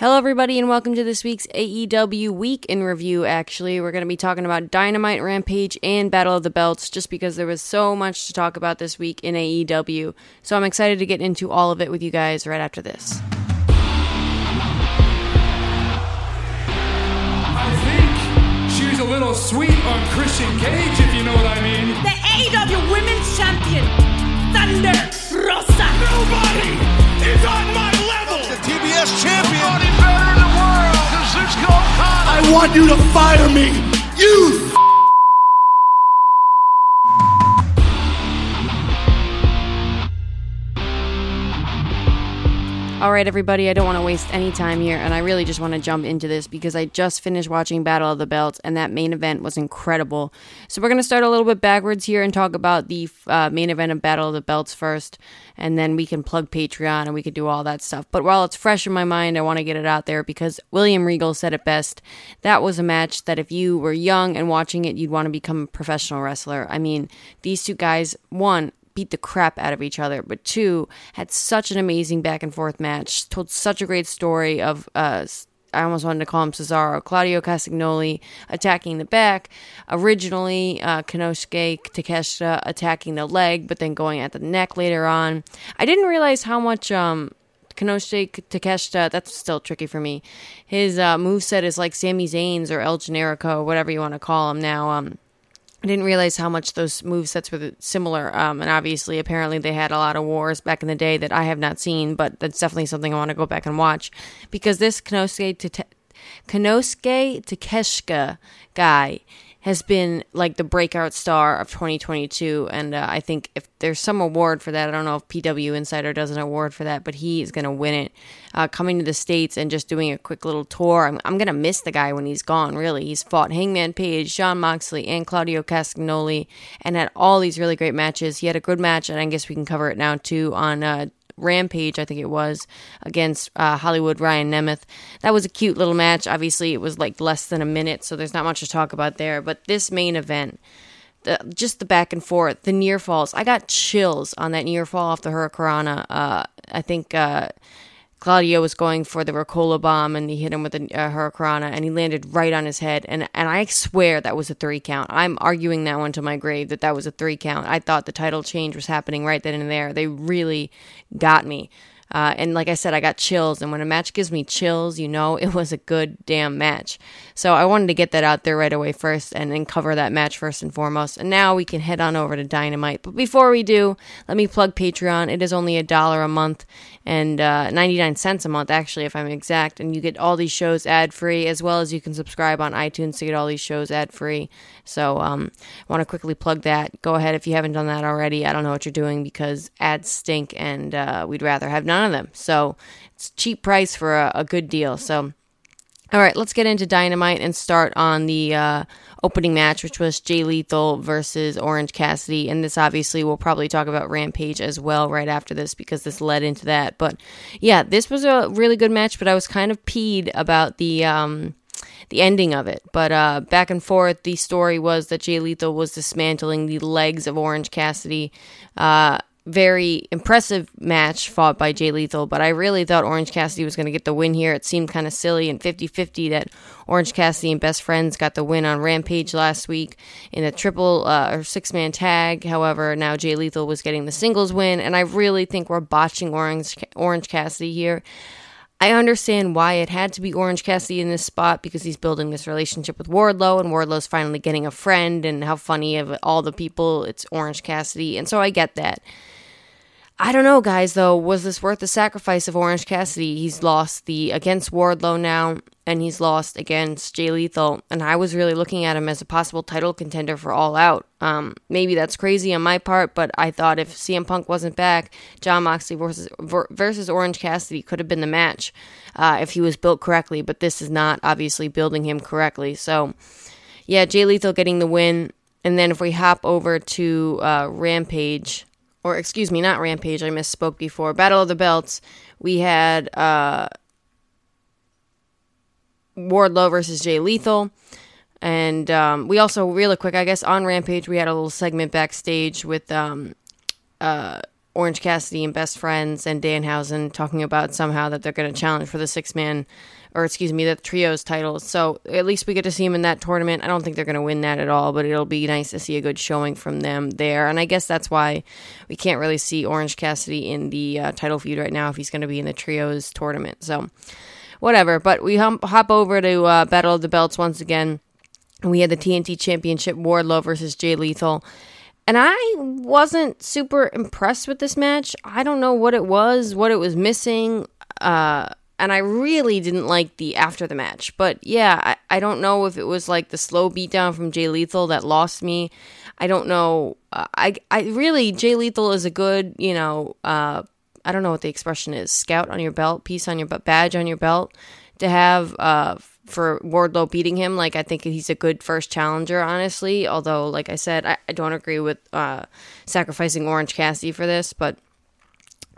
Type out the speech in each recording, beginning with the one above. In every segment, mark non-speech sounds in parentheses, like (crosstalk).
Hello, everybody, and welcome to this week's AEW Week in Review. Actually, we're going to be talking about Dynamite, Rampage, and Battle of the Belts just because there was so much to talk about this week in AEW. So I'm excited to get into all of it with you guys right after this. I think she's a little sweet on Christian Cage, if you know what I mean. The AEW Women's Champion, Thunder Rosa. Nobody is on my level. The TBS champion. I want you to fire me. You. All right, everybody, I don't want to waste any time here, and I really just want to jump into this because I just finished watching Battle of the Belts, and that main event was incredible. So, we're going to start a little bit backwards here and talk about the uh, main event of Battle of the Belts first, and then we can plug Patreon and we can do all that stuff. But while it's fresh in my mind, I want to get it out there because William Regal said it best. That was a match that if you were young and watching it, you'd want to become a professional wrestler. I mean, these two guys, one, beat the crap out of each other, but two had such an amazing back and forth match, told such a great story of uh I almost wanted to call him Cesaro, Claudio Castagnoli attacking the back, originally uh, Konosuke Takeshita attacking the leg, but then going at the neck later on. I didn't realize how much um, Konosuke Takeshita, that's still tricky for me. His uh, moveset is like Sami Zayn's or El Generico, whatever you want to call him now. Um, I didn't realize how much those move sets were similar. Um, and obviously, apparently, they had a lot of wars back in the day that I have not seen, but that's definitely something I want to go back and watch because this Konosuke, Tate- Konosuke Takeshita guy has been like the breakout star of 2022. And uh, I think if there's some award for that, I don't know if PW Insider does an award for that, but he is going to win it. Uh, coming to the States and just doing a quick little tour. I'm, I'm going to miss the guy when he's gone, really. He's fought Hangman Page, Sean Moxley, and Claudio Castagnoli and had all these really great matches. He had a good match, and I guess we can cover it now too on uh, Rampage, I think it was, against uh, Hollywood Ryan Nemeth. That was a cute little match. Obviously, it was like less than a minute, so there's not much to talk about there. But this main event, the, just the back and forth, the near falls. I got chills on that near fall off the Hurricanrana. Uh, I think uh, Claudio was going for the Ricola bomb and he hit him with a, uh, Hurricanrana and he landed right on his head. And, and I swear that was a three count. I'm arguing that one to my grave that that was a three count. I thought the title change was happening right then and there. They really got me. Uh, and like I said, I got chills. And when a match gives me chills, you know (laughs) it was a good damn match. So I wanted to get that out there right away first and then cover that match first and foremost. And now we can head on over to Dynamite. But before we do, let me plug Patreon. It is only a dollar a month and uh, 99 cents a month, actually, if I'm exact. And you get all these shows ad free, as well as you can subscribe on iTunes to get all these shows ad free. So um, I want to quickly plug that. Go ahead if you haven't done that already. I don't know what you're doing because ads stink and uh, we'd rather have none of them. So it's cheap price for a, a good deal. So. All right, let's get into Dynamite and start on the uh, opening match, which was Jay Lethal versus Orange Cassidy. And this obviously we'll probably talk about Rampage as well right after this because this led into that. But yeah, this was a really good match, but I was kind of peed about the. Um, the ending of it. But uh, back and forth, the story was that Jay Lethal was dismantling the legs of Orange Cassidy. Uh, very impressive match fought by Jay Lethal, but I really thought Orange Cassidy was going to get the win here. It seemed kind of silly and 50 50 that Orange Cassidy and Best Friends got the win on Rampage last week in a triple uh, or six man tag. However, now Jay Lethal was getting the singles win, and I really think we're botching Orange, Orange Cassidy here. I understand why it had to be Orange Cassidy in this spot because he's building this relationship with Wardlow, and Wardlow's finally getting a friend, and how funny of all the people it's Orange Cassidy, and so I get that. I don't know, guys, though. Was this worth the sacrifice of Orange Cassidy? He's lost the against Wardlow now, and he's lost against Jay Lethal. And I was really looking at him as a possible title contender for All Out. Um, maybe that's crazy on my part, but I thought if CM Punk wasn't back, Jon Moxley versus, versus Orange Cassidy could have been the match uh, if he was built correctly. But this is not obviously building him correctly. So, yeah, Jay Lethal getting the win. And then if we hop over to uh, Rampage or excuse me, not Rampage, I misspoke before. Battle of the Belts, we had uh, Wardlow versus Jay Lethal. And um, we also, really quick, I guess, on Rampage, we had a little segment backstage with um, uh, Orange Cassidy and Best Friends and Danhausen talking about somehow that they're going to challenge for the six man, or excuse me, the trios titles. So at least we get to see them in that tournament. I don't think they're going to win that at all, but it'll be nice to see a good showing from them there. And I guess that's why we can't really see Orange Cassidy in the uh, title feud right now if he's going to be in the trios tournament. So whatever. But we hop, hop over to uh, Battle of the Belts once again. We had the TNT Championship Wardlow versus Jay Lethal. And I wasn't super impressed with this match. I don't know what it was, what it was missing. Uh, and I really didn't like the after the match. But yeah, I, I don't know if it was like the slow beatdown from Jay Lethal that lost me. I don't know. Uh, I I really Jay Lethal is a good, you know, uh, I don't know what the expression is, scout on your belt, piece on your badge on your belt to have uh, for Wardlow beating him. Like I think he's a good first challenger, honestly. Although, like I said, I, I don't agree with uh, sacrificing Orange Cassidy for this. But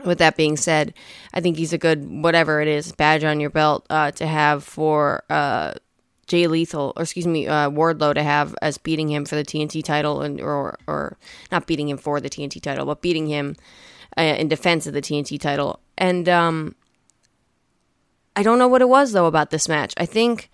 with that being said, I think he's a good whatever it is badge on your belt uh, to have for. Uh, Jay Lethal, or excuse me, uh, Wardlow to have as beating him for the TNT title, and or or not beating him for the TNT title, but beating him uh, in defense of the TNT title. And um, I don't know what it was though about this match. I think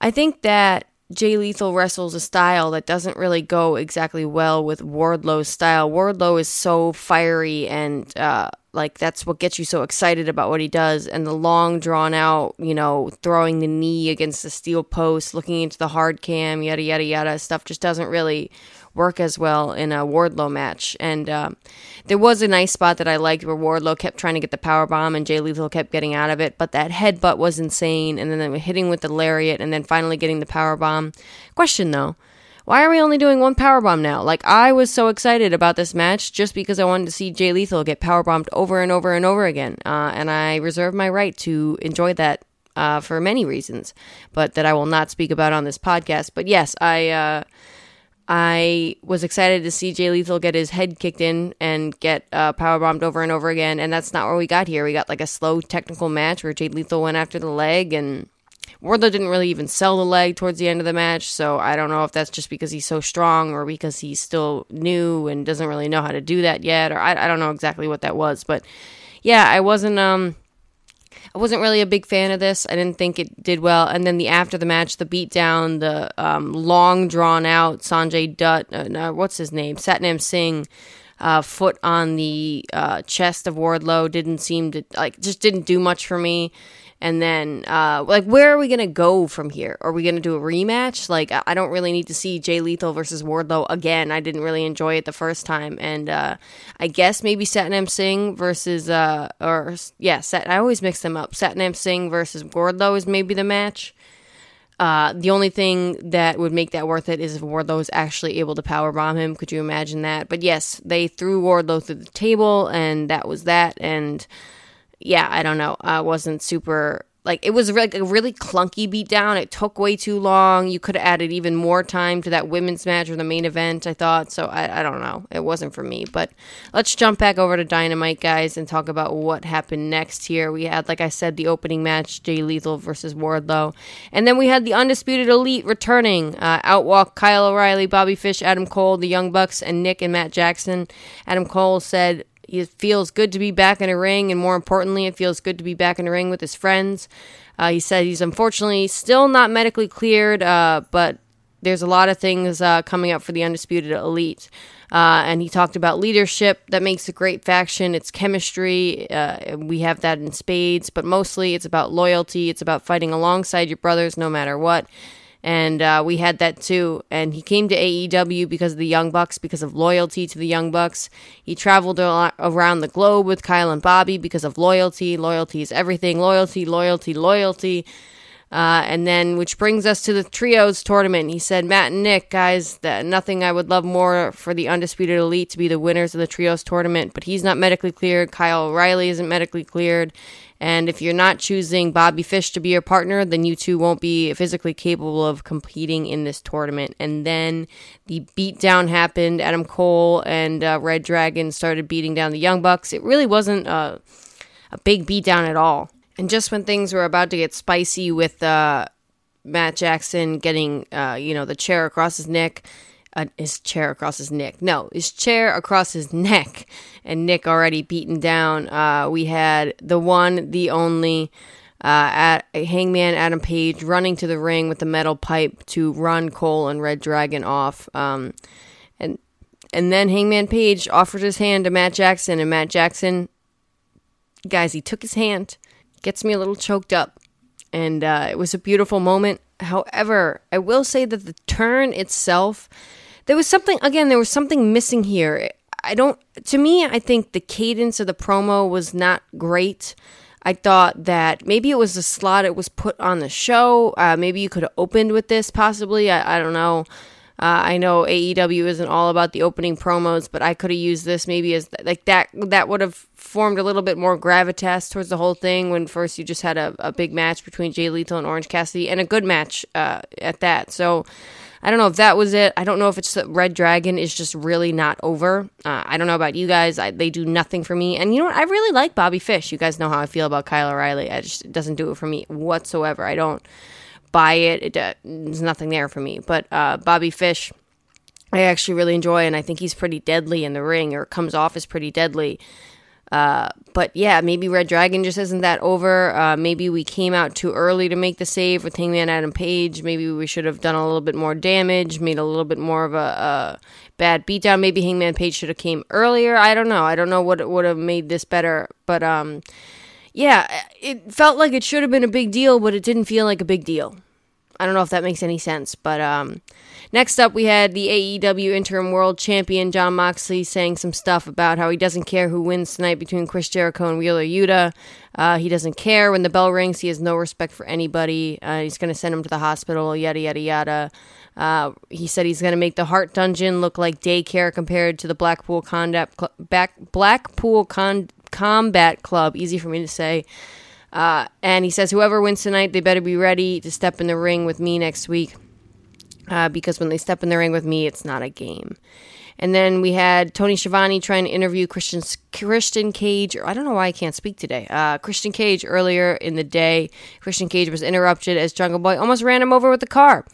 I think that Jay Lethal wrestles a style that doesn't really go exactly well with Wardlow's style. Wardlow is so fiery and uh, like that's what gets you so excited about what he does. And the long, drawn out, you know, throwing the knee against the steel post, looking into the hard cam, yada yada yada stuff just doesn't really work as well in a Wardlow match. And uh, there was a nice spot that I liked where Wardlow kept trying to get the power bomb and Jay Lethal kept getting out of it, but that headbutt was insane. And then hitting with the lariat and then finally getting the power bomb. Question though. Why are we only doing one power bomb now? Like I was so excited about this match just because I wanted to see Jay Lethal get power bombed over and over and over again, uh, and I reserve my right to enjoy that uh, for many reasons, but that I will not speak about on this podcast. But yes, I uh, I was excited to see Jay Lethal get his head kicked in and get uh, power bombed over and over again, and that's not where we got here. We got like a slow technical match where Jay Lethal went after the leg, and Wardlow didn't really even sell the leg towards the end of the match. So I don't know if that's just because he's so strong or because he's still new and doesn't really know how to do that yet, or I, I don't know exactly what that was, but yeah, I wasn't um I wasn't really a big fan of this. I didn't think it did well. And then the after the match, the beatdown, the um, long drawn out Sanjay Dutt, uh, no, what's his name, Satnam Singh. Uh, foot on the uh, chest of Wardlow didn't seem to like just didn't do much for me. And then, uh, like, where are we gonna go from here? Are we gonna do a rematch? Like, I don't really need to see Jay Lethal versus Wardlow again. I didn't really enjoy it the first time, and uh, I guess maybe Satnam Singh versus, uh, or yeah, Sat- I always mix them up. Satnam Singh versus Wardlow is maybe the match. Uh, the only thing that would make that worth it is if Wardlow is actually able to power bomb him. Could you imagine that? But yes, they threw Wardlow through the table, and that was that. And yeah, I don't know. I wasn't super like it was like a really clunky beatdown. It took way too long. You could have added even more time to that women's match or the main event. I thought so. I, I don't know. It wasn't for me. But let's jump back over to Dynamite, guys, and talk about what happened next. Here we had, like I said, the opening match: Jay Lethal versus Wardlow, and then we had the Undisputed Elite returning. Uh, outwalk Kyle O'Reilly, Bobby Fish, Adam Cole, the Young Bucks, and Nick and Matt Jackson. Adam Cole said it feels good to be back in a ring, and more importantly, it feels good to be back in a ring with his friends. Uh, he said he's unfortunately still not medically cleared, uh, but there's a lot of things uh, coming up for the Undisputed Elite. Uh, and he talked about leadership that makes a great faction. It's chemistry. Uh, we have that in spades, but mostly it's about loyalty. It's about fighting alongside your brothers no matter what and uh, we had that too. And he came to AEW because of the Young Bucks, because of loyalty to the Young Bucks. He traveled around the globe with Kyle and Bobby because of loyalty. Loyalty is everything. Loyalty, loyalty, loyalty. Uh, and then, which brings us to the trios tournament. He said, Matt and Nick, guys, that nothing I would love more for the Undisputed Elite to be the winners of the trios tournament, but he's not medically cleared. Kyle O'Reilly isn't medically cleared. And if you're not choosing Bobby Fish to be your partner, then you two won't be physically capable of competing in this tournament. And then the beatdown happened. Adam Cole and uh, Red Dragon started beating down the Young Bucks. It really wasn't a, a big beatdown at all. And just when things were about to get spicy with uh, Matt Jackson getting, uh, you know, the chair across his neck, uh, his chair across his neck. No, his chair across his neck, and Nick already beaten down. Uh, we had the one, the only. Uh, at Hangman Adam Page running to the ring with the metal pipe to run Cole and Red Dragon off. Um, and and then Hangman Page offered his hand to Matt Jackson, and Matt Jackson, guys, he took his hand, gets me a little choked up, and uh, it was a beautiful moment. However, I will say that the turn itself, there was something again, there was something missing here. I don't. To me, I think the cadence of the promo was not great. I thought that maybe it was the slot it was put on the show. Uh, maybe you could have opened with this, possibly. I, I don't know. Uh, I know AEW isn't all about the opening promos, but I could have used this maybe as like that. That would have formed a little bit more gravitas towards the whole thing. When first you just had a, a big match between Jay Lethal and Orange Cassidy, and a good match uh, at that. So I don't know if that was it. I don't know if it's that Red Dragon is just really not over. Uh, I don't know about you guys. I, they do nothing for me. And you know what? I really like Bobby Fish. You guys know how I feel about Kyle O'Reilly. Just, it doesn't do it for me whatsoever. I don't buy it. it uh, there's nothing there for me. But uh, Bobby Fish, I actually really enjoy, and I think he's pretty deadly in the ring, or comes off as pretty deadly. Uh, but yeah, maybe Red Dragon just isn't that over. Uh, maybe we came out too early to make the save with Hangman Adam Page. Maybe we should have done a little bit more damage, made a little bit more of a, a bad beatdown. Maybe Hangman Page should have came earlier. I don't know. I don't know what would have made this better. But um, yeah, it felt like it should have been a big deal, but it didn't feel like a big deal. I don't know if that makes any sense, but um, next up we had the AEW Interim World Champion Jon Moxley saying some stuff about how he doesn't care who wins tonight between Chris Jericho and Wheeler Yuta. Uh, he doesn't care when the bell rings. He has no respect for anybody. Uh, he's going to send him to the hospital. Yada yada yada. Uh, he said he's going to make the Hart Dungeon look like daycare compared to the Blackpool Combat Cl- Blackpool Con- Combat Club. Easy for me to say. Uh, and he says, whoever wins tonight, they better be ready to step in the ring with me next week. Uh, because when they step in the ring with me, it's not a game. And then we had Tony Schiavone trying to interview Christian Christian Cage. I don't know why I can't speak today. Uh, Christian Cage earlier in the day. Christian Cage was interrupted as Jungle Boy almost ran him over with the car.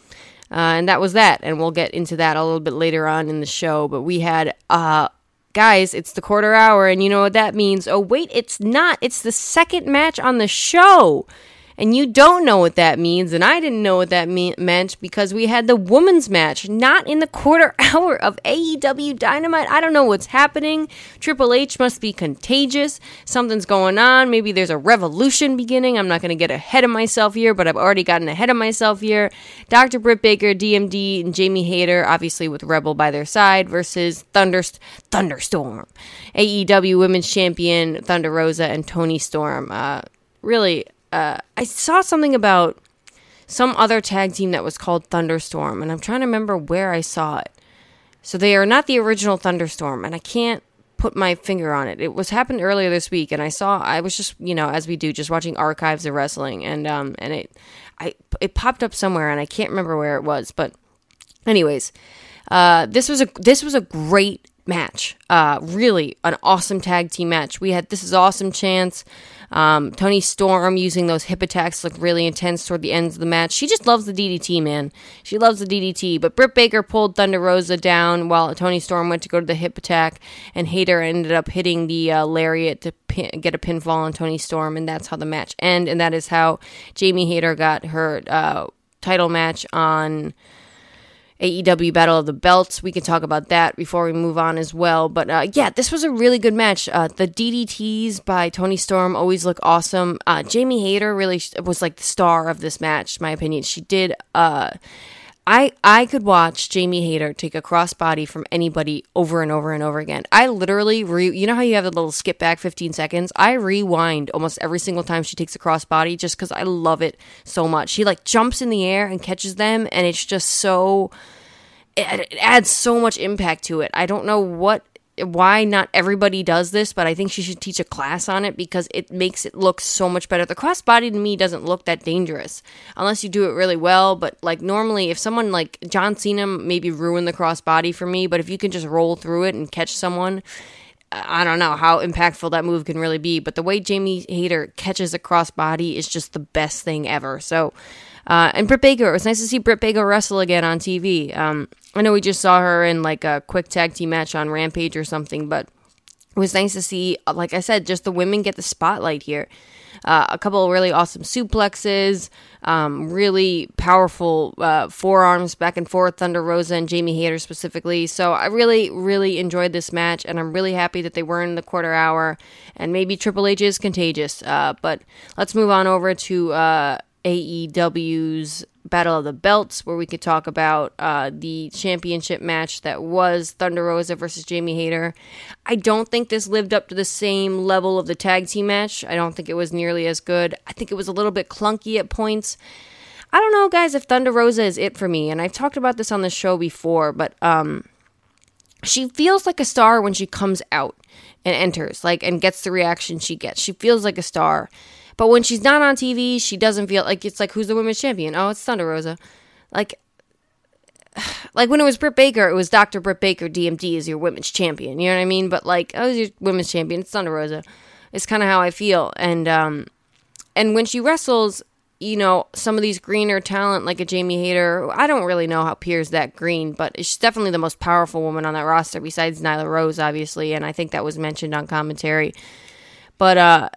Uh, and that was that. And we'll get into that a little bit later on in the show. But we had uh, guys, it's the quarter hour, and you know what that means. Oh, wait, it's not. It's the second match on the show. And you don't know what that means, and I didn't know what that me- meant because we had the women's match, not in the quarter (laughs) hour of AEW Dynamite. I don't know what's happening. Triple H must be contagious. Something's going on. Maybe there's a revolution beginning. I'm not going to get ahead of myself here, but I've already gotten ahead of myself here. Dr. Britt Baker, DMD, and Jamie Hayter, obviously with Rebel by their side, versus Thunder Thunderstorm, AEW Women's Champion Thunder Rosa and Toni Storm. Uh, really uh, I saw something about some other tag team that was called Thunderstorm, and I'm trying to remember where I saw it. So they are not the original Thunderstorm, and I can't put my finger on it. It was happened earlier this week, and I saw. I was just you know as we do, just watching archives of wrestling, and um and it, I it popped up somewhere, and I can't remember where it was, but anyways, uh, this was a this was a great match. Uh, really an awesome tag team match. We had this is awesome chance. Um, Toni Storm using those hip attacks looked really intense toward the ends of the match. She just loves the DDT, man. She loves the DDT. But Britt Baker pulled Thunder Rosa down while Toni Storm went to go to the hip attack, and Hayter ended up hitting the uh, lariat to pin- get a pinfall on Toni Storm, and that's how the match ended. And that is how Jamie Hayter got her uh, title match on. AEW Battle of the Belts. We can talk about that before we move on as well. But uh, yeah, this was a really good match. Uh, the DDTs by Toni Storm always look awesome. Uh, Jamie Hayter really was like the star of this match, my opinion. She did. I I could watch Jamie Hayter take a crossbody from anybody over and over and over again. I literally re, you know how you have a little skip back 15 seconds? I rewind almost every single time she takes a crossbody just cuz I love it so much. She like jumps in the air and catches them and it's just so it, it adds so much impact to it. I don't know what why not everybody does this, but I think she should teach a class on it because it makes it look so much better. The crossbody to me doesn't look that dangerous unless you do it really well. But like normally, if someone like John Cena maybe ruined the crossbody for me, but if you can just roll through it and catch someone, I don't know how impactful that move can really be. But the way Jamie Hayter catches a crossbody is just the best thing ever. So Uh, and Britt Baker, it was nice to see Britt Baker wrestle again on TV. Um, I know we just saw her in like a quick tag team match on Rampage or something, but it was nice to see, like I said, just the women get the spotlight here. Uh, a couple really awesome suplexes, um, really powerful uh, forearms back and forth, Thunder Rosa and Jamie Hayter specifically. So I really, really enjoyed this match, and I'm really happy that they were in the quarter hour. And maybe Triple H is contagious. Uh, but let's move on over to uh, AEW's Battle of the Belts, where we could talk about uh, the championship match that was Thunder Rosa versus Jamie Hayter. I don't think this lived up to the same level of the tag team match. I don't think it was nearly as good. I think it was a little bit clunky at points. I don't know, guys, if Thunder Rosa is it for me. And I've talked about this on the show before, but um, she feels like a star when she comes out and enters, like, and gets the reaction she gets. She feels like a star. But when she's not on TV, she doesn't feel like it's like who's the women's champion? Oh, it's Thunder Rosa. Like (sighs) like when it was Britt Baker, it was Dr. Britt Baker DMD is your women's champion. You know what I mean? But like, oh, your women's champion, it's Thunder Rosa. It's kind of how I feel. And um and when she wrestles, you know, some of these greener talent like a Jamie Hayter, I don't really know how Pierre's that green, but she's definitely the most powerful woman on that roster besides Nyla Rose, obviously, and I think that was mentioned on commentary. But uh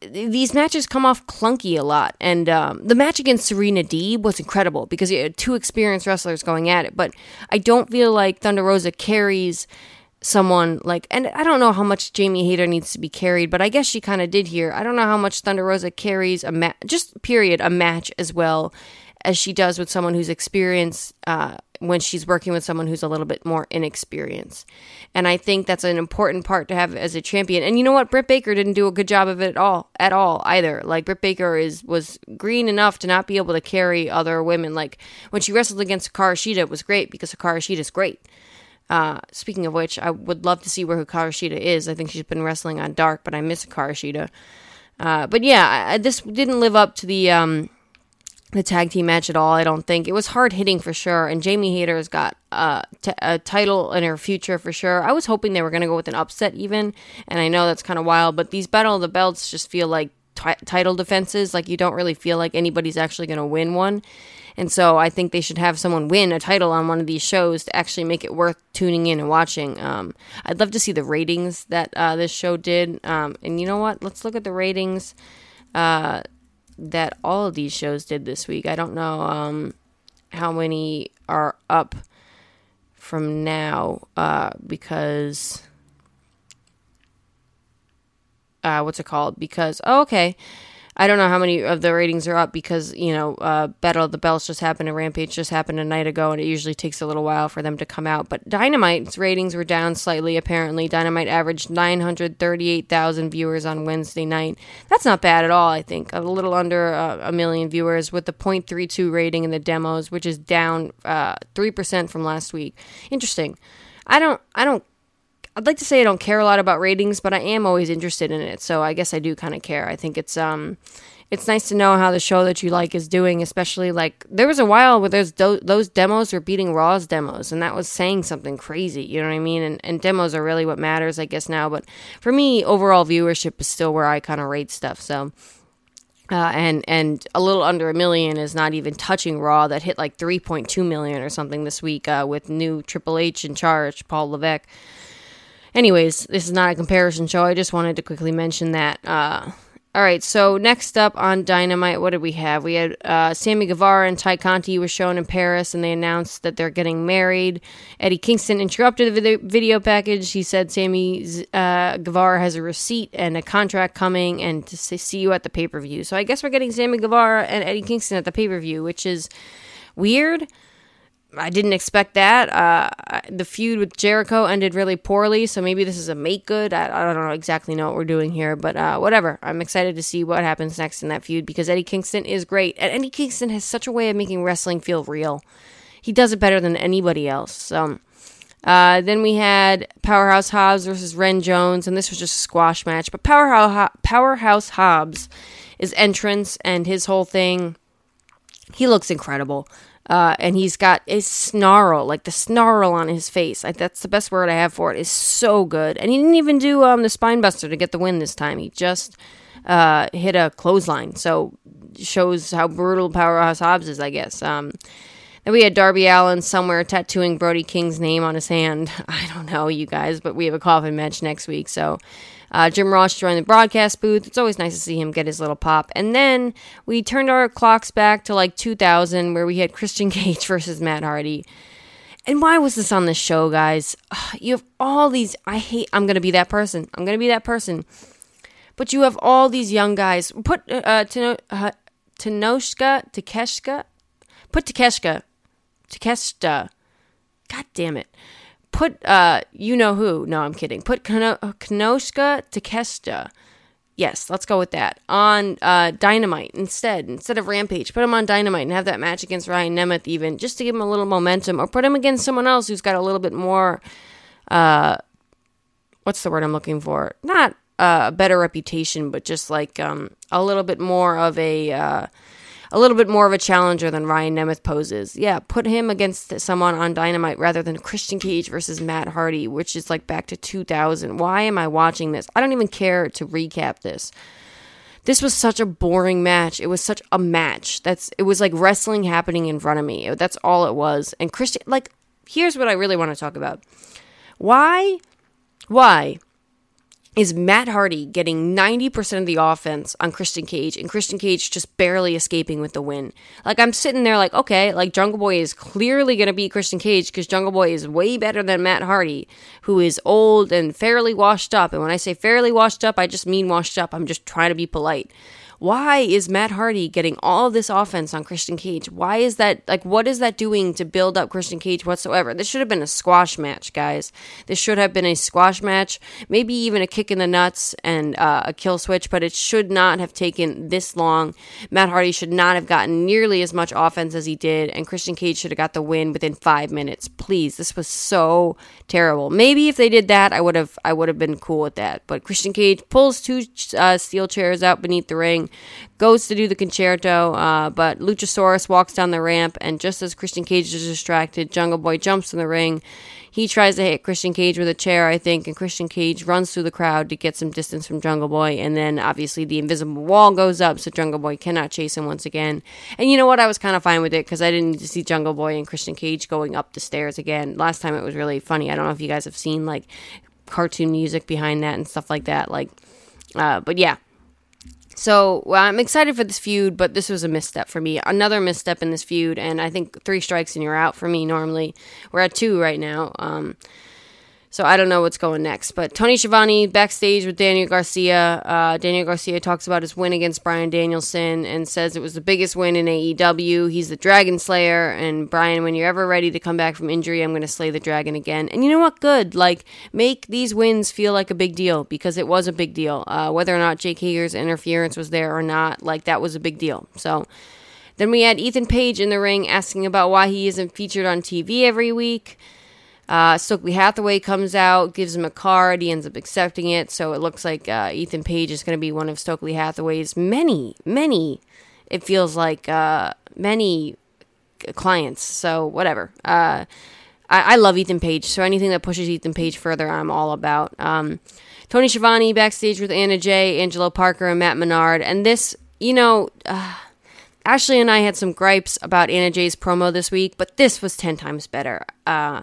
these matches come off clunky a lot. And um, the match against Serena Deeb was incredible because you had two experienced wrestlers going at it. But I don't feel like Thunder Rosa carries someone like, and I don't know how much Jamie Hayter needs to be carried, but I guess she kind of did here. I don't know how much Thunder Rosa carries a match, just period, a match as well as she does with someone who's experienced uh, when she's working with someone who's a little bit more inexperienced. And I think that's an important part to have as a champion. And you know what? Britt Baker didn't do a good job of it at all, at all either. Like Britt Baker is was green enough to not be able to carry other women. Like when she wrestled against Hikaru Shida, it was great because Hikaru Shida is great. Uh, speaking of which, I would love to see where Hikaru Shida is. I think she's been wrestling on Dark, but I miss Hikaru Shida. Uh, but yeah, I, this didn't live up to the um, the tag team match at all. I don't think it was hard hitting for sure. And Jamie Hayter's got uh, t- a title in her future for sure. I was hoping they were going to go with an upset even, and I know that's kind of wild. But these Battle of the Belts just feel like t- title defenses. Like you don't really feel like anybody's actually going to win one. And so I think they should have someone win a title on one of these shows to actually make it worth tuning in and watching. Um, I'd love to see the ratings that uh, this show did. Um, and you know what? Let's look at the ratings. Uh, that all of these shows did this week. I don't know um, how many are up from now uh, because uh, what's it called? Because oh, okay, I don't know how many of the ratings are up because you know uh, Battle of the Belts just happened and Rampage just happened a night ago, and it usually takes a little while for them to come out. But Dynamite's ratings were down slightly. Apparently, Dynamite averaged nine hundred thirty-eight thousand viewers on Wednesday night. That's not bad at all. I think a little under uh, a million viewers with the .32 rating in the demos, which is down uh, three percent from last week. Interesting. I don't I don't I'd like to say I don't care a lot about ratings, but I am always interested in it. So I guess I do kind of care. I think it's um it's nice to know how the show that you like is doing, especially like there was a while where those those demos were beating Raw's demos, and that was saying something crazy. You know what I mean? And and demos are really what matters, I guess now. But for me, overall viewership is still where I kind of rate stuff. So. Uh, and and a little under a million is not even touching Raw that hit like 3.2 million or something this week uh, with new Triple H in charge, Paul Levesque. Anyways, this is not a comparison show. I just wanted to quickly mention that. Uh, all right, so next up on Dynamite, what did we have? We had uh, Sammy Guevara and Tay Conti were shown in Paris, and they announced that they're getting married. Eddie Kingston interrupted the video package. He said Sammy uh, Guevara has a receipt and a contract coming, and to see you at the pay per view. So I guess we're getting Sammy Guevara and Eddie Kingston at the pay per view, which is weird. I didn't expect that. Uh, the feud with Jericho ended really poorly, so maybe this is a make good. I, I don't know exactly know what we're doing here, but uh, whatever. I'm excited to see what happens next in that feud because Eddie Kingston is great, and Eddie Kingston has such a way of making wrestling feel real. He does it better than anybody else. So. Uh, then we had Powerhouse Hobbs versus Ren Jones, and this was just a squash match. But Powerhouse Powerhouse Hobbs, his entrance and his whole thing, he looks incredible. Uh, and he's got a snarl, like the snarl on his face. Like, that's the best word I have for it. Is so good, and he didn't even do um, the spine buster to get the win this time. He just uh, hit a clothesline. So shows how brutal Powerhouse Hobbs is, I guess. Um, then we had Darby Allin somewhere tattooing Brody King's name on his hand. (laughs) I don't know, you guys, but we have a coffin match next week. So uh, Jim Ross joined the broadcast booth. It's always nice to see him get his little pop. And then we turned our clocks back to like 2000, where we had Christian (laughs) Cage versus Matt Hardy. And why was this on the show, guys? Ugh, you have all these. I hate. I'm gonna be that person. I'm gonna be that person. But you have all these young guys. Put uh, uh, Tanoshka, Takeshka. Put Takeshka Takeshita. God damn it. Put uh you know who. No, I'm kidding. Put Kanoshka Takeshita. Yes, let's go with that. On uh, Dynamite instead, instead of Rampage, put him on Dynamite and have that match against Ryan Nemeth, even just to give him a little momentum, or put him against someone else who's got a little bit more. Uh, what's the word I'm looking for? Not uh, a better reputation, but just like um, a little bit more of a. A little bit more of a challenger than Ryan Nemeth poses. Yeah, put him against someone on Dynamite rather than Christian Cage versus Matt Hardy, which is like back to 2000. Why am I watching this? I don't even care to recap this. This was such a boring match. It was such a match. That's it was like wrestling happening in front of me. That's all it was. And Christian like here's what I really want to talk about. Why why is Matt Hardy getting 90% of the offense on Christian Cage and Christian Cage just barely escaping with the win. Like I'm sitting there like, okay, like Jungle Boy is clearly going to beat Christian Cage because Jungle Boy is way better than Matt Hardy, who is old and fairly washed up. And when I say fairly washed up, I just mean washed up. I'm just trying to be polite. Why is Matt Hardy getting all this offense on Christian Cage? Why is that like what is that doing to build up Christian Cage whatsoever? This should have been a squash match, guys. This should have been a squash match, maybe even a kick in the nuts and uh, a kill switch, but it should not have taken this long. Matt Hardy should not have gotten nearly as much offense as he did, and Christian Cage should have got the win within five minutes. Please, this was so terrible. Maybe if they did that, I would have I would have been cool with that. But Christian Cage pulls two uh, steel chairs out beneath the ring goes to do the Con-Chair-To, uh, but Luchasaurus walks down the ramp, and just as Christian Cage is distracted, Jungle Boy jumps in the ring. He tries to hit Christian Cage with a chair, I think, and Christian Cage runs through the crowd to get some distance from Jungle Boy, and then obviously the invisible wall goes up, so Jungle Boy cannot chase him once again. And you know what? I was kind of fine with it because I didn't need to see Jungle Boy and Christian Cage going up the stairs again. Last time it was really funny. I don't know if you guys have seen like cartoon music behind that and stuff like that. Like, uh, but yeah, so well, I'm excited for this feud, but this was a misstep for me. Another misstep in this feud, and I think three strikes and you're out for me. Normally, we're at two right now. Um, so I don't know what's going next. But Tony Schiavone backstage with Daniel Garcia. Uh, Daniel Garcia talks about his win against Bryan Danielson and says it was the biggest win in AEW. He's the Dragon Slayer. And Bryan, when you're ever ready to come back from injury, I'm going to slay the dragon again. And you know what? Good. Like, make these wins feel like a big deal because it was a big deal. Uh, whether or not Jake Hager's interference was there or not, like, that was a big deal. So. Then we had Ethan Page in the ring asking about why he isn't featured on TV every week. Uh, Stokely Hathaway comes out, gives him a card. He ends up accepting it. So it looks like uh, Ethan Page is going to be one of Stokely Hathaway's many, many, it feels like uh, many clients. So whatever. Uh, I, I, love Ethan Page. So anything that pushes Ethan Page further, I'm all about. Um, Tony Schiavone backstage with Anna Jay, Angelo Parker, and Matt Menard. And this, you know. Uh, Ashley and I had some gripes about Anna Jay's promo this week, but this was 10 times better. Uh,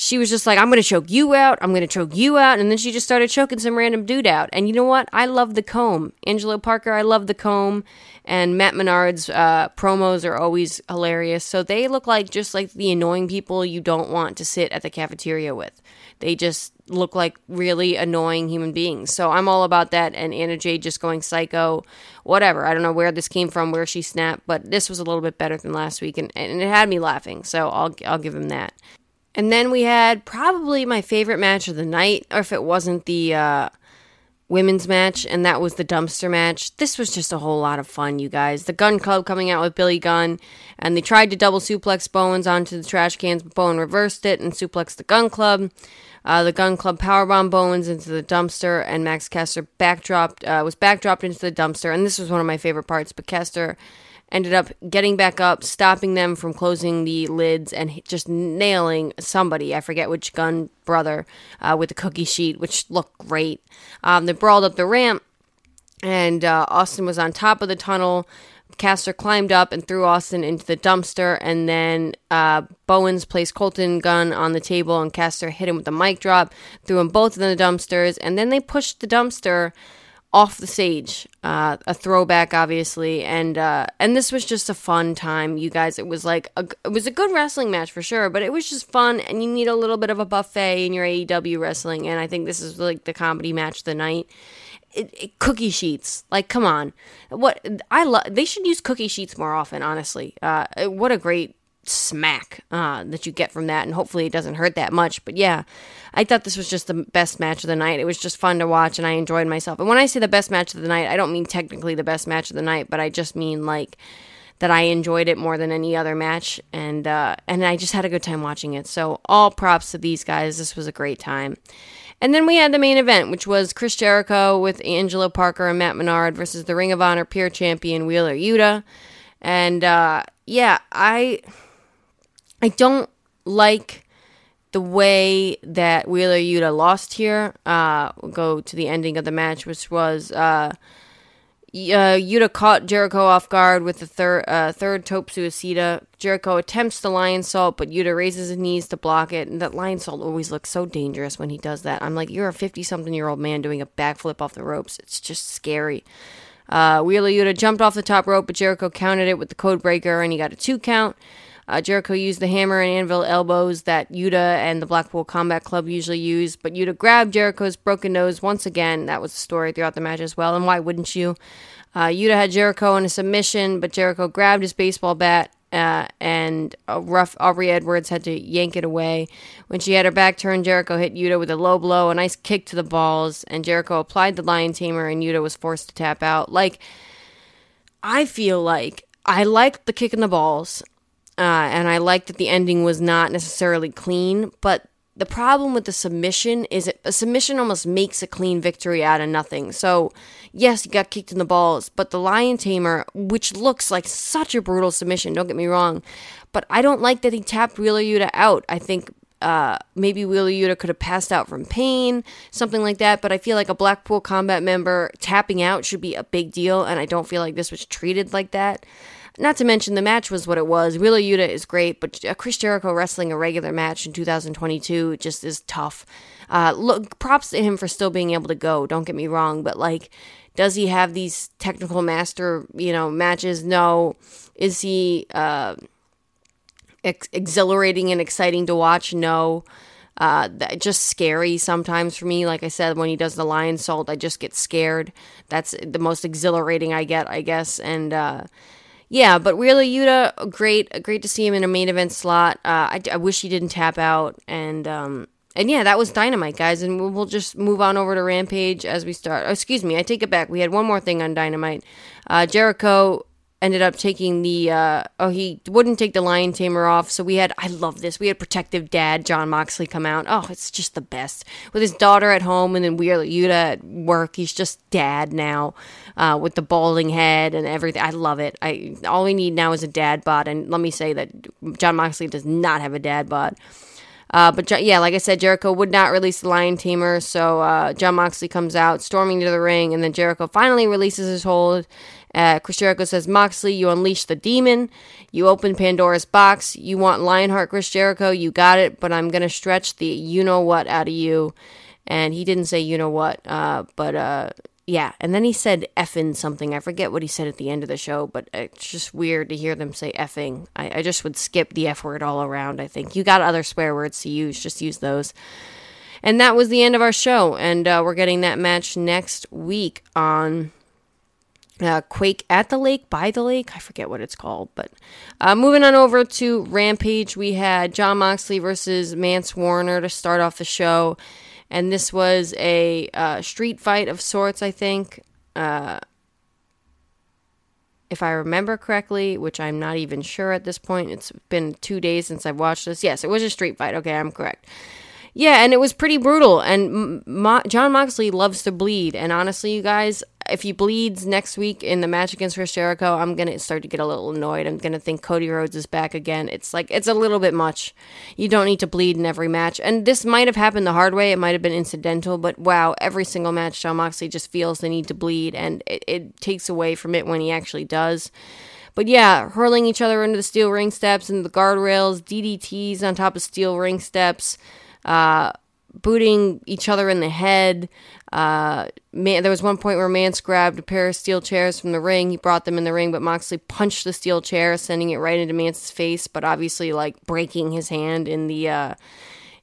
she was just like, I'm going to choke you out. I'm going to choke you out. And then she just started choking some random dude out. And you know what? I love the comb. Angelo Parker, I love the comb. And Matt Menard's uh, promos are always hilarious. So they look like just like the annoying people you don't want to sit at the cafeteria with. They just look like really annoying human beings. So I'm all about that. And Anna Jay just going psycho, whatever. I don't know where this came from, where she snapped, but this was a little bit better than last week. And, and it had me laughing. So I'll, I'll give him that. And then we had probably my favorite match of the night, or if it wasn't the uh, women's match, and that was the dumpster match. This was just a whole lot of fun, you guys. The Gun Club coming out with Billy Gunn, and they tried to double suplex Bowens onto the trash cans, but Bowen reversed it and suplexed the Gun Club. Uh, the Gun Club powerbomb Bowens into the dumpster, and Max Caster backdropped uh, was backdropped into the dumpster. And this was one of my favorite parts. But Caster ended up getting back up, stopping them from closing the lids, and just nailing somebody. I forget which gun brother uh, with the cookie sheet, which looked great. Um, they brawled up the ramp, and uh, Austin was on top of the tunnel. Caster climbed up and threw Austin into the dumpster, and then uh, Bowens placed Colten Gunn on the table, and Caster hit him with a mic drop, threw them both in the dumpsters, and then they pushed the dumpster off the stage. Uh, a throwback, obviously, and uh, and this was just a fun time, you guys. It was like a, it was a good wrestling match for sure, but it was just fun, and you need a little bit of a buffet in your AEW wrestling, and I think this is like the comedy match of the night. It, it, cookie sheets, like come on, what I love. They should use cookie sheets more often. Honestly, uh, what a great smack uh, that you get from that, and hopefully it doesn't hurt that much. But yeah, I thought this was just the best match of the night. It was just fun to watch, and I enjoyed myself. And when I say the best match of the night, I don't mean technically the best match of the night, but I just mean like that I enjoyed it more than any other match, and uh, and I just had a good time watching it. So all props to these guys. This was a great time. And then we had the main event, which was Chris Jericho with Angelo Parker and Matt Menard versus the Ring of Honor Pure Champion Wheeler Yuta. And uh, yeah, I I don't like the way that Wheeler Yuta lost here. Uh, we'll go to the ending of the match, which was uh, uh, Yuta caught Jericho off guard with the third uh, third tope suicida. Jericho attempts the Lionsault, but Yuta raises his knees to block it. And that Lionsault always looks so dangerous when he does that. I'm like, you're a 50 something year old man doing a backflip off the ropes. It's just scary. Uh, Wheeler Yuta jumped off the top rope, but Jericho counted it with the code breaker, and he got a two count. Uh, Jericho used the hammer and anvil elbows that Yuta and the Blackpool Combat Club usually use, but Yuta grabbed Jericho's broken nose once again. That was the story throughout the match as well, and why wouldn't you? Uh, Yuta had Jericho in a submission, but Jericho grabbed his baseball bat uh, and a rough Aubrey Edwards had to yank it away. When she had her back turned, Jericho hit Yuta with a low blow, a nice kick to the balls, and Jericho applied the Lion Tamer, and Yuta was forced to tap out. Like, I feel like I liked the kick in the balls. Uh, and I like that the ending was not necessarily clean, but the problem with the submission is it, a submission almost makes a clean victory out of nothing. So, yes, he got kicked in the balls, but the Lion Tamer, which looks like such a brutal submission, don't get me wrong, but I don't like that he tapped Wheeler Yuta out. I think uh, maybe Wheeler Yuta could have passed out from pain, something like that. But I feel like a Blackpool Combat member tapping out should be a big deal, and I don't feel like this was treated like that. Not to mention the match was what it was. Wheeler Yuta is great, but Chris Jericho wrestling a regular match in 2022 just is tough. Uh, look, props to him for still being able to go. Don't get me wrong, but like, does he have these technical master, you know, matches? No. Is he uh, ex- exhilarating and exciting to watch? No. Uh, just scary sometimes for me. Like I said, when he does the Lionsault, I just get scared. That's the most exhilarating I get, I guess. And uh, yeah, but really, Yuta, great, great to see him in a main event slot. Uh, I, I wish he didn't tap out, and um, and yeah, that was Dynamite, guys. And we'll, we'll just move on over to Rampage as we start. Oh, excuse me, I take it back. We had one more thing on Dynamite. Uh, Jericho ended up taking the uh, oh he wouldn't take the lion tamer off. So we had i love this. We had protective dad jon moxley come out. Oh it's just the best. With his daughter at home and then we're yuta at work. He's just dad now uh, with the balding head and everything. I love it. I all we need now is a dad bod. And let me say that jon moxley does not have a dad bod. Uh, but yeah, like I said, Jericho would not release the Lion Tamer, so uh, Jon Moxley comes out, storming to the ring, and then Jericho finally releases his hold uh, Chris Jericho says, Moxley, you unleash the demon. You open Pandora's box. You want Lionheart, Chris Jericho. You got it, but I'm going to stretch the you know what out of you. And he didn't say you know what, uh, but uh, yeah. And then he said effing something. I forget what he said at the end of the show, but it's just weird to hear them say effing. I, I just would skip the F word all around, I think. You got other swear words to use, just use those. And that was the end of our show. And uh, we're getting that match next week on uh, Quake at the Lake, by the Lake. I forget what it's called. But uh, moving on over to Rampage, we had Jon Moxley versus Mance Warner to start off the show. And this was a uh, street fight of sorts, I think. Uh, if I remember correctly, which I'm not even sure at this point, it's been two days since I've watched this. Yes, it was a street fight. Okay, I'm correct. Yeah, and it was pretty brutal. And Mo- Jon Moxley loves to bleed. And honestly, you guys, if he bleeds next week in the match against Chris Jericho, I'm gonna start to get a little annoyed. I'm gonna think Cody Rhodes is back again. It's like it's a little bit much. You don't need to bleed in every match, and this might have happened the hard way. It might have been incidental, but wow, every single match, Jon Moxley just feels the need to bleed, and it, it takes away from it when he actually does. But yeah, hurling each other into the steel ring steps and the guardrails, DDTs on top of steel ring steps. Uh, booting each other in the head. Uh, man, there was one point where Mance grabbed a pair of steel chairs from the ring. He brought them in the ring, but Moxley punched the steel chair, sending it right into Mance's face, but obviously like breaking his hand in the uh,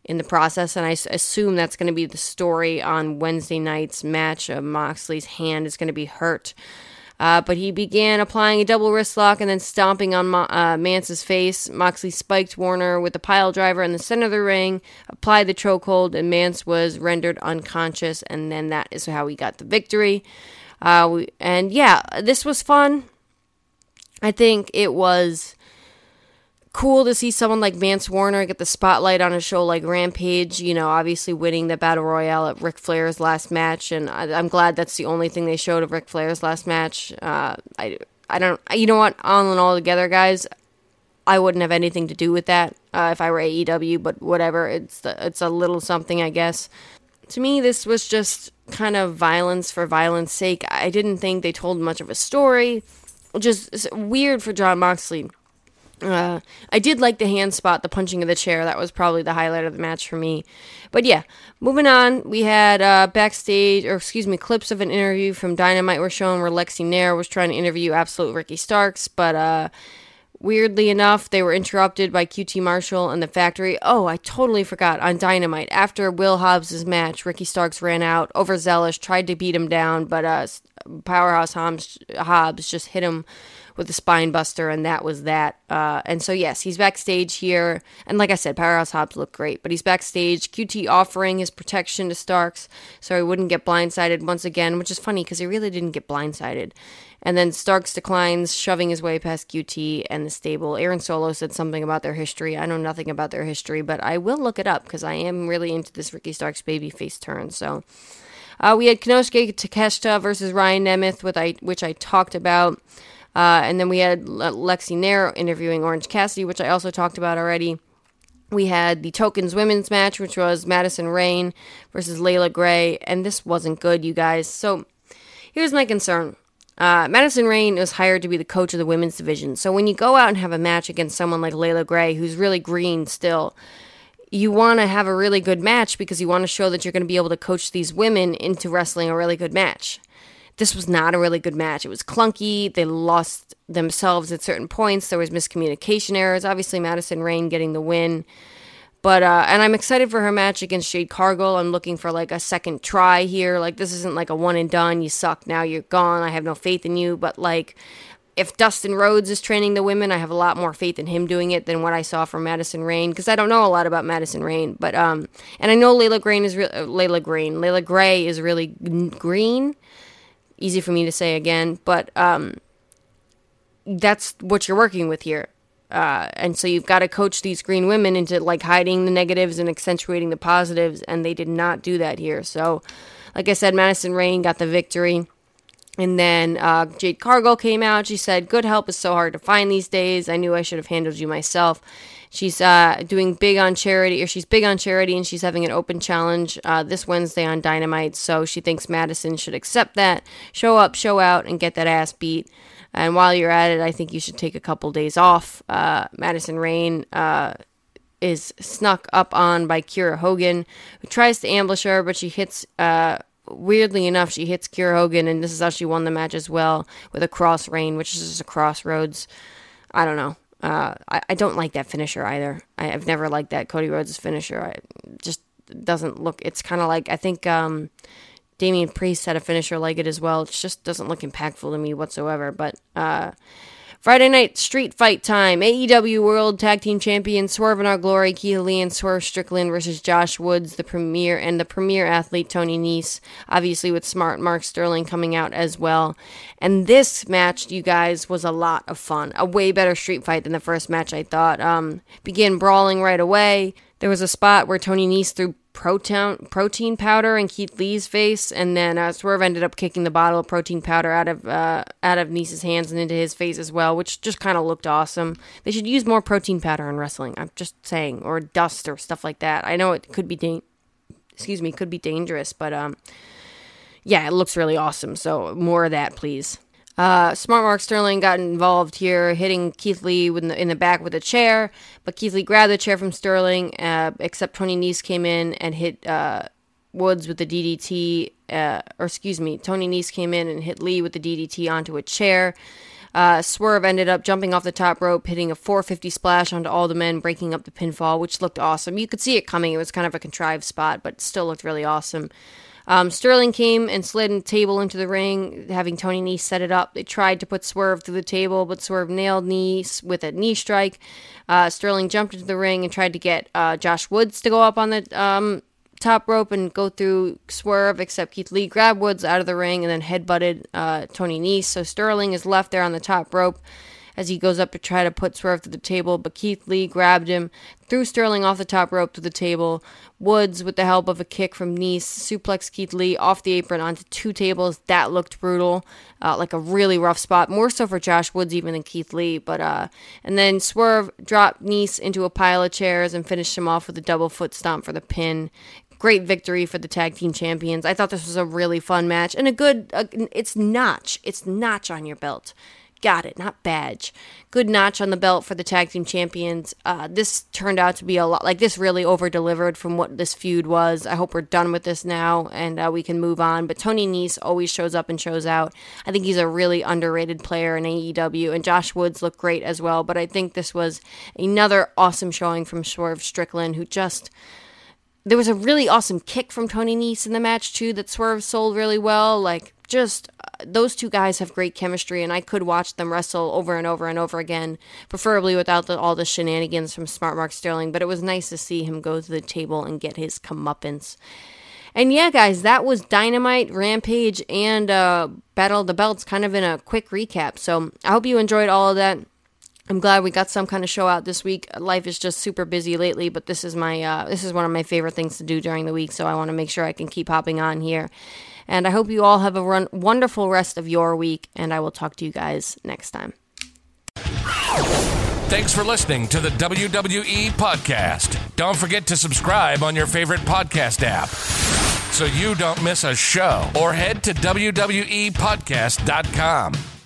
in the process. And I s- assume that's going to be the story on Wednesday night's match. Of Moxley's hand is going to be hurt. Uh, but he began applying a double wrist lock and then stomping on Mo- uh, Mance's face. Moxley spiked Warner with a pile driver in the center of the ring, applied the chokehold, and Mance was rendered unconscious. And then that is how we got the victory. Uh, we, and yeah, this was fun. I think it was cool to see someone like Mance Warner get the spotlight on a show like Rampage. You know, obviously winning the Battle Royale at Ric Flair's last match, and I, am glad that's the only thing they showed of Ric Flair's last match. Uh, I, I don't, you know what? All in all, together, guys, I wouldn't have anything to do with that uh, if I were AEW. But whatever, it's the, it's a little something, I guess. To me, this was just kind of violence for violence sake. I didn't think they told much of a story. Just weird for Jon Moxley. Uh, I did like the hand spot, the punching of the chair. That was probably the highlight of the match for me. But yeah, moving on, we had uh, backstage, or excuse me, clips of an interview from Dynamite were shown where Lexi Nair was trying to interview Absolute Ricky Starks, but uh, weirdly enough, they were interrupted by QT Marshall and the Factory. Oh, I totally forgot on Dynamite. After Will Hobbs' match, Ricky Starks ran out, overzealous, tried to beat him down, but uh, Powerhouse Hobbs, Hobbs just hit him with a spine buster, and that was that. Uh, and so, yes, he's backstage here. And like I said, Powerhouse Hobbs looked great, but he's backstage. QT offering his protection to Starks so he wouldn't get blindsided once again, which is funny because he really didn't get blindsided. And then Starks declines, shoving his way past QT and the stable. Aaron Solo said something about their history. I know nothing about their history, but I will look it up because I am really into this Ricky Starks babyface turn. So. Uh, we had Konosuke Takeshita versus Ryan Nemeth, with I, which I talked about. Uh, and then we had Lexi Nair interviewing Orange Cassidy, which I also talked about already. We had the Tokens women's match, which was Madison Rayne versus Leila Grey, and this wasn't good, you guys. So here's my concern. Uh, Madison Rayne was hired to be the coach of the women's division. So when you go out and have a match against someone like Leila Grey, who's really green still, you want to have a really good match because you want to show that you're going to be able to coach these women into wrestling a really good match. This was not a really good match. It was clunky. They lost themselves at certain points. There was miscommunication errors. Obviously, Madison Rayne getting the win. But uh, and I'm excited for her match against Jade Cargill. I'm looking for like a second try here. Like this isn't like a one and done. You suck. Now you're gone. I have no faith in you. But like if Dustin Rhodes is training the women, I have a lot more faith in him doing it than what I saw from Madison Rayne because I don't know a lot about Madison Rayne. But um, and I know Layla Green is re- uh, Layla Green. Leila Grey is really green. Easy for me to say again, but um, that's what you're working with here. Uh, and so you've got to coach these green women into like hiding the negatives and accentuating the positives, and they did not do that here. So, like I said, Madison Rayne got the victory. And then uh, Jade Cargill came out. She said, Good help is so hard to find these days. I knew I should have handled you myself. She's uh, doing big on charity, or she's big on charity, and she's having an open challenge uh, this Wednesday on Dynamite. So she thinks Madison should accept that, show up, show out, and get that ass beat. And while you're at it, I think you should take a couple days off. Uh, Madison Rayne uh, is snuck up on by Kiera Hogan, who tries to ambush her, but she hits uh, weirdly enough, she hits Kiera Hogan, and this is how she won the match as well with a Cross Rayne, which is just a Cross Rhodes. I don't know. Uh, I, I don't like that finisher either. I, have never liked that Cody Rhodes finisher. I just doesn't look. It's kind of like I think um, Damian Priest had a finisher like it as well. It just doesn't look impactful to me whatsoever. But uh, Friday night street fight time. AEW World Tag Team Champion Swerve in Our Glory, Keith Lee and Swerve Strickland versus Josh Woods, the premier and the premier athlete Tony Nese. Obviously with smart Mark Sterling coming out as well. And this match, you guys, was a lot of fun. A way better street fight than the first match I thought. Um, began brawling right away. There was a spot where Tony Nese threw protein protein powder in Keith Lee's face, and then uh, Swerve ended up kicking the bottle of protein powder out of uh, out of Nese's hands and into his face as well, which just kind of looked awesome. They should use more protein powder in wrestling. I'm just saying, or dust or stuff like that. I know it could be da- excuse me, could be dangerous, but um, yeah, it looks really awesome. So more of that, please. Uh, Smart Mark Sterling got involved here, hitting Keith Lee in the, in the back with a chair, but Keith Lee grabbed the chair from Sterling, uh, except Tony Nese came in and hit uh, Woods with the DDT, uh, or excuse me, Tony Nese came in and hit Lee with the DDT onto a chair. Uh, Swerve ended up jumping off the top rope, hitting a 450 splash onto all the men, breaking up the pinfall, which looked awesome. You could see it coming. It was kind of a contrived spot, but still looked really awesome. Um, Sterling came and slid a table into the ring, having Tony Nese set it up. They tried to put Swerve through the table, but Swerve nailed Nese with a knee strike. Uh, Sterling jumped into the ring and tried to get uh, Josh Woods to go up on the um, top rope and go through Swerve, except Keith Lee grabbed Woods out of the ring and then headbutted uh, Tony Nese. So Sterling is left there on the top rope as he goes up to try to put Swerve to the table, but Keith Lee grabbed him, threw Sterling off the top rope to the table. Woods, with the help of a kick from Nese, suplexed Keith Lee off the apron onto two tables. That looked brutal, uh, like a really rough spot, more so for Josh Woods even than Keith Lee. But uh, and then Swerve dropped Nese into a pile of chairs and finished him off with a double foot stomp for the pin great victory for the tag team champions. I thought this was a really fun match and a good. Uh, it's notch. It's notch on your belt. Got it, not badge. Good notch on the belt for the tag team champions. Uh, this turned out to be a lot like this. Really over delivered from what this feud was. I hope we're done with this now and uh, we can move on. But Tony Nese always shows up and shows out. I think he's a really underrated player in AEW, and Josh Woods looked great as well. But I think this was another awesome showing from Swerve Strickland, who just there was a really awesome kick from Tony Nese in the match too that Swerve sold really well. Like just uh, those two guys have great chemistry, and I could watch them wrestle over and over and over again, preferably without the, all the shenanigans from Smart Mark Sterling. But it was nice to see him go to the table and get his comeuppance. And yeah, guys, that was Dynamite, Rampage, and uh, Battle of the Belts, kind of in a quick recap. So I hope you enjoyed all of that. I'm glad we got some kind of show out this week. Life is just super busy lately, but this is my uh, this is one of my favorite things to do during the week. So I want to make sure I can keep hopping on here. And I hope you all have a run- wonderful rest of your week. And I will talk to you guys next time. Thanks for listening to the WWE podcast. Don't forget to subscribe on your favorite podcast app so you don't miss a show or head to WWEpodcast.com.